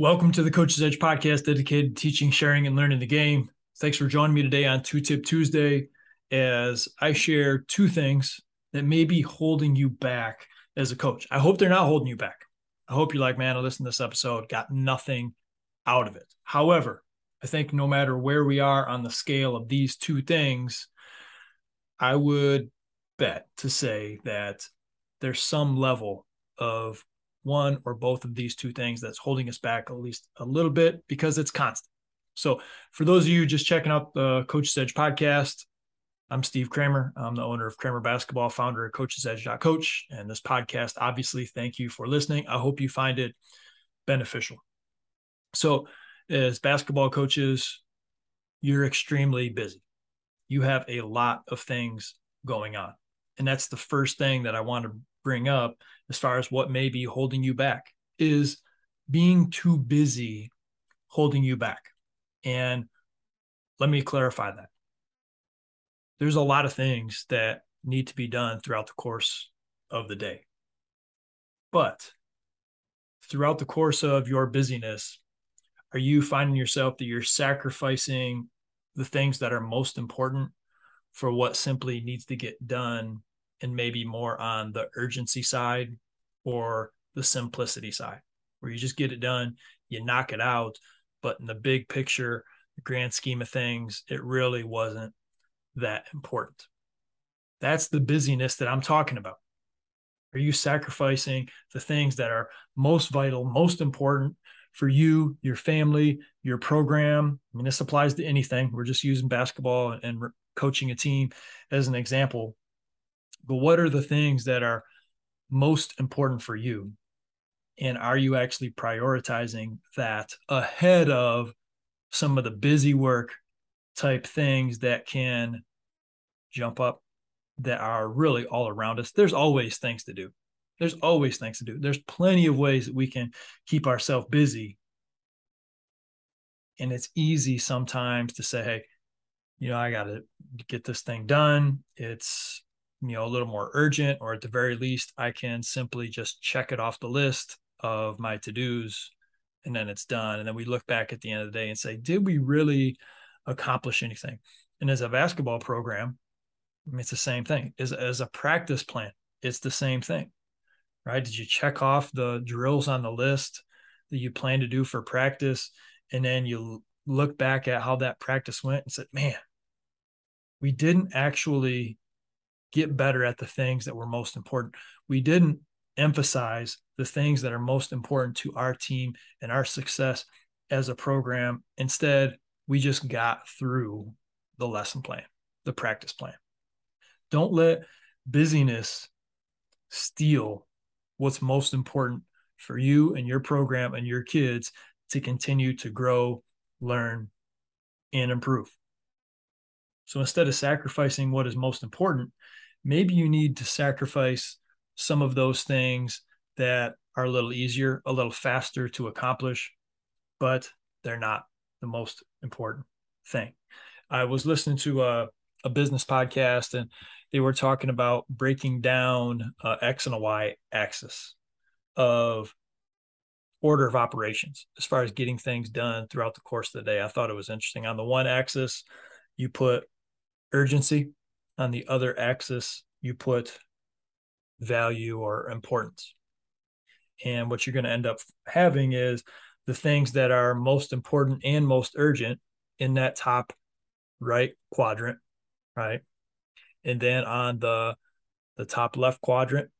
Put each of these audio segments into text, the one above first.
Welcome to the Coach's Edge podcast dedicated to teaching, sharing, and learning the game. Thanks for joining me today on Two Tip Tuesday as I share two things that may be holding you back as a coach. I hope they're not holding you back. I hope you're like, man, I listened to this episode, got nothing out of it. However, I think no matter where we are on the scale of these two things, I would bet to say that there's some level of one or both of these two things that's holding us back at least a little bit because it's constant. So, for those of you just checking out the Coach's Edge podcast, I'm Steve Kramer. I'm the owner of Kramer Basketball, founder of Coach's Edge.coach. And this podcast, obviously, thank you for listening. I hope you find it beneficial. So, as basketball coaches, you're extremely busy. You have a lot of things going on. And that's the first thing that I want to bring up as far as what may be holding you back is being too busy holding you back. And let me clarify that. There's a lot of things that need to be done throughout the course of the day. But throughout the course of your busyness, are you finding yourself that you're sacrificing the things that are most important for what simply needs to get done and maybe more on the urgency side or the simplicity side, where you just get it done, you knock it out. But in the big picture, the grand scheme of things, it really wasn't that important. That's the busyness that I'm talking about. Are you sacrificing the things that are most vital, most important for you, your family, your program? I mean, this applies to anything. We're just using basketball and coaching a team as an example but what are the things that are most important for you? And are you actually prioritizing that ahead of some of the busy work type things that can jump up that are really all around us? There's always things to do. There's always things to do. There's plenty of ways that we can keep ourselves busy. And it's easy sometimes to say hey you know i got to get this thing done. It's you know a little more urgent or at the very least i can simply just check it off the list of my to-dos and then it's done. And then we look back at the end of the day and say did we really accomplish anything? And as a basketball program it's the same thing. As, as a practice plan it's the same thing right? Did you check off the drills on the list that you plan to do for practice? And then you look back at how that practice went and said man we didn't actually get better at the things that were most important. We didn't emphasize the things that are most important to our team and our success as a program. Instead, we just got through the lesson plan, the practice plan. Don't let busyness steal what's most important for you and your program and your kids to continue to grow, learn, and improve. So instead of sacrificing what is most important, maybe you need to sacrifice some of those things that are a little easier, a little faster to accomplish, but they're not the most important thing. I was listening to a, a business podcast and they were talking about breaking down X and a Y axis of order of operations as far as getting things done throughout the course of the day. I thought it was interesting. On the one axis, you put urgency. On the other axis, you put value or importance. And what you're going to end up having is the things that are most important and most urgent in that top right quadrant, right? And then on the the top left quadrant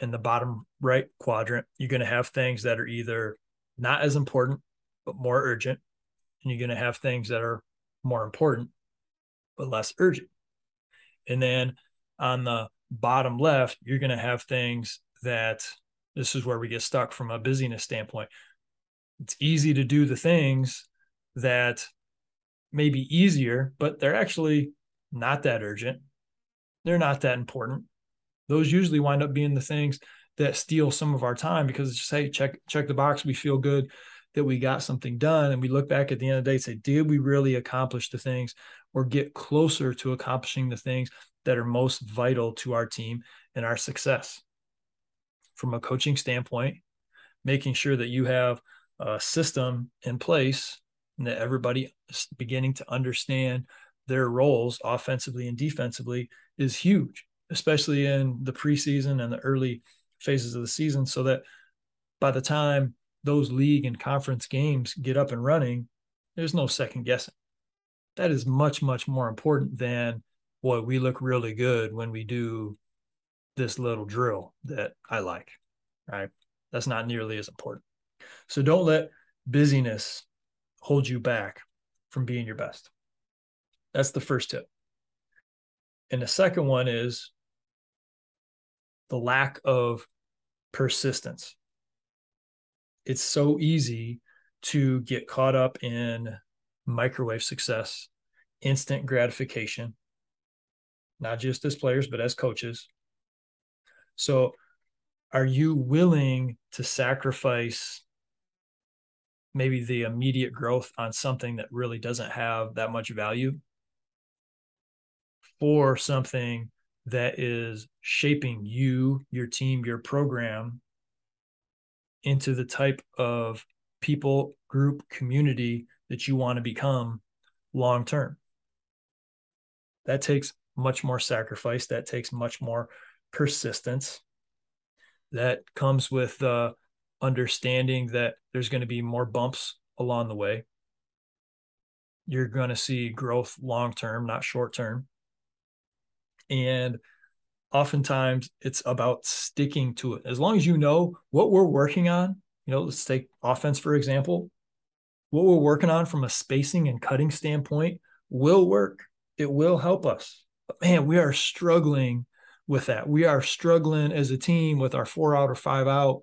and the bottom right quadrant, you're going to have things that are either not as important but more urgent, and you're going to have things that are more important but less urgent. And then on the bottom left, you're going to have things that this is where we get stuck from a busyness standpoint. It's easy to do the things that may be easier, but they're actually not that urgent. They're not that important. Those usually wind up being the things that steal some of our time because it's just hey, check check the box. We feel good that we got something done, and we look back at the end of the day and say, did we really accomplish the things or get closer to accomplishing the things that are most vital to our team and our success. From a coaching standpoint, making sure that you have a system in place and that everybody is beginning to understand their roles offensively and defensively is huge, especially in the preseason and the early phases of the season, so that by the time those league and conference games get up and running, there's no second guessing. That is much, much more important than what we look really good when we do this little drill that I like, right? That's not nearly as important. So don't let busyness hold you back from being your best. That's the first tip. And the second one is the lack of persistence. It's so easy to get caught up in microwave success, instant gratification, not just as players, but as coaches. So, are you willing to sacrifice maybe the immediate growth on something that really doesn't have that much value for something that is shaping you, your team, your program into the type of people, group, community that you want to become long term. That takes much more sacrifice. That takes much more persistence. That comes with uh, understanding that there's going to be more bumps along the way. You're going to see growth long term, not short term. And oftentimes it's about sticking to it. As long as you know what we're working on, you know, let's take offense, for example. What we're working on from a spacing and cutting standpoint will work. It will help us. But man, we are struggling with that. We are struggling as a team with our four out or five out,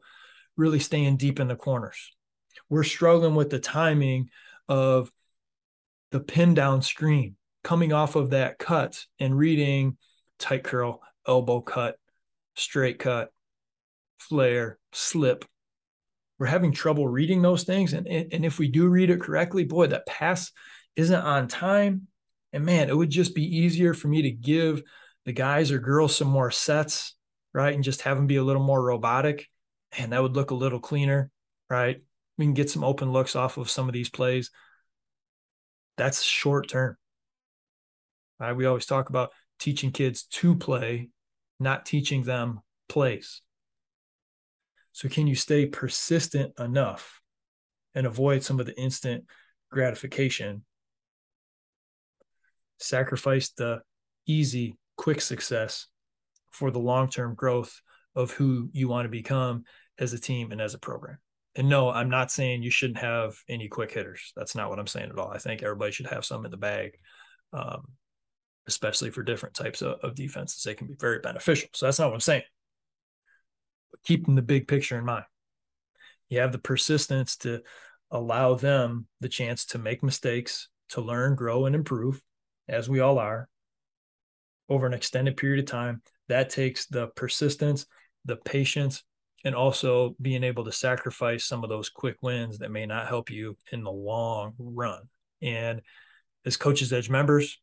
really staying deep in the corners. We're struggling with the timing of the pin down screen coming off of that cut and reading tight curl, elbow cut, straight cut, flare, slip. We're having trouble reading those things. And, and if we do read it correctly, boy, that pass isn't on time. And man, it would just be easier for me to give the guys or girls some more sets, right? And just have them be a little more robotic. And that would look a little cleaner, right? We can get some open looks off of some of these plays. That's short term. Right? We always talk about teaching kids to play, not teaching them plays. So, can you stay persistent enough and avoid some of the instant gratification? Sacrifice the easy, quick success for the long term growth of who you want to become as a team and as a program. And no, I'm not saying you shouldn't have any quick hitters. That's not what I'm saying at all. I think everybody should have some in the bag. Um, especially for different types of, of defenses. They can be very beneficial. So that's not what I'm saying. But keeping the big picture in mind. You have the persistence to allow them the chance to make mistakes, to learn, grow, and improve, as we all are, over an extended period of time. That takes the persistence, the patience, and also being able to sacrifice some of those quick wins that may not help you in the long run. And as Coaches Edge members,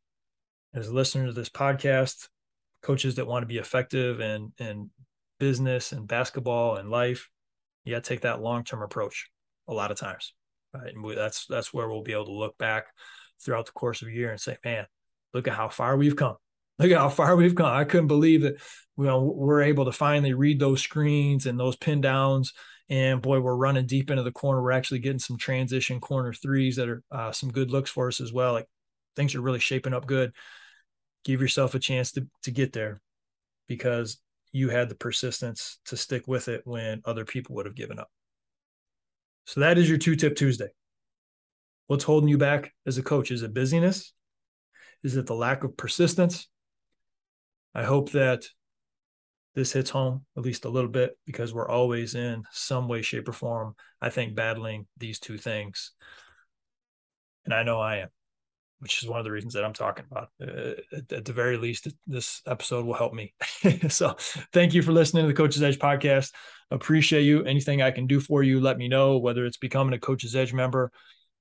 as listeners to this podcast, coaches that want to be effective in in business and basketball and life, you got to take that long term approach a lot of times, right? And we, that's that's where we'll be able to look back throughout the course of a year and say, man, look at how far we've come. Look at how far we've come. I couldn't believe that you know we're able to finally read those screens and those pin downs. And boy, we're running deep into the corner. We're actually getting some transition corner threes that are uh, some good looks for us as well. Like things are really shaping up good give yourself a chance to, to get there because you had the persistence to stick with it when other people would have given up. So that is your two tip Tuesday. What's holding you back as a coach? Is it busyness? Is it the lack of persistence? I hope that this hits home at least a little bit because we're always in some way, shape, or form, I think, battling these two things. And I know I am which is one of the reasons that I'm talking about. Uh, at, at, the very least, this episode will help me. so, thank you for listening to the Coach's Edge podcast. Appreciate you. Anything I can do for you, let me know. Whether it's becoming a Coach's Edge member,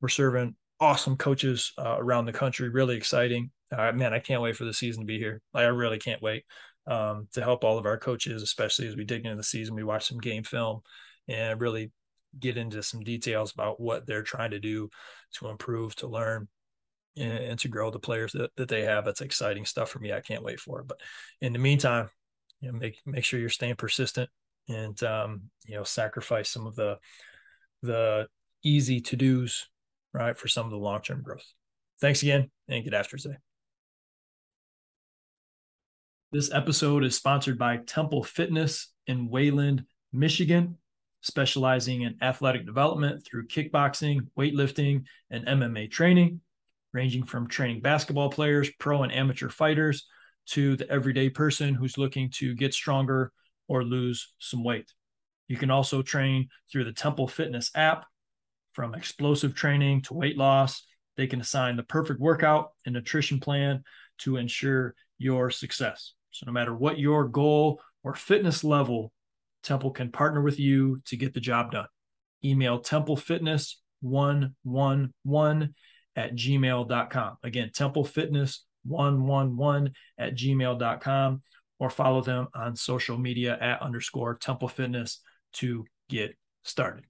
we're serving awesome coaches uh, around the country. Really exciting. Uh, man, I can't wait for the season to be here. I really can't wait um, to help all of our coaches, especially as we dig into the season. We watch some game film and really get into some details about what they're trying to do to improve, to learn, and, to grow the players that, that they have. That's exciting stuff for me. I can't wait for it. But in the meantime, you know, make make sure you're staying persistent and um, you know sacrifice some of the the easy to dos right for some of the long term growth. Thanks again, and get after today. This episode is sponsored by Temple Fitness in Wayland, Michigan, specializing in athletic development through kickboxing, weightlifting, and MMA training, ranging from training basketball players, pro and amateur fighters, to the everyday person who's looking to get stronger or lose some weight. You can also train through the Temple Fitness app from explosive training to weight loss. They can assign the perfect workout and nutrition plan to ensure your success. So, no matter what your goal or fitness level, Temple can partner with you to get the job done. Email templefitness111 at gmail.com. Again, templefitness111 at gmail.com or follow them on social media at underscore temple fitness to get started.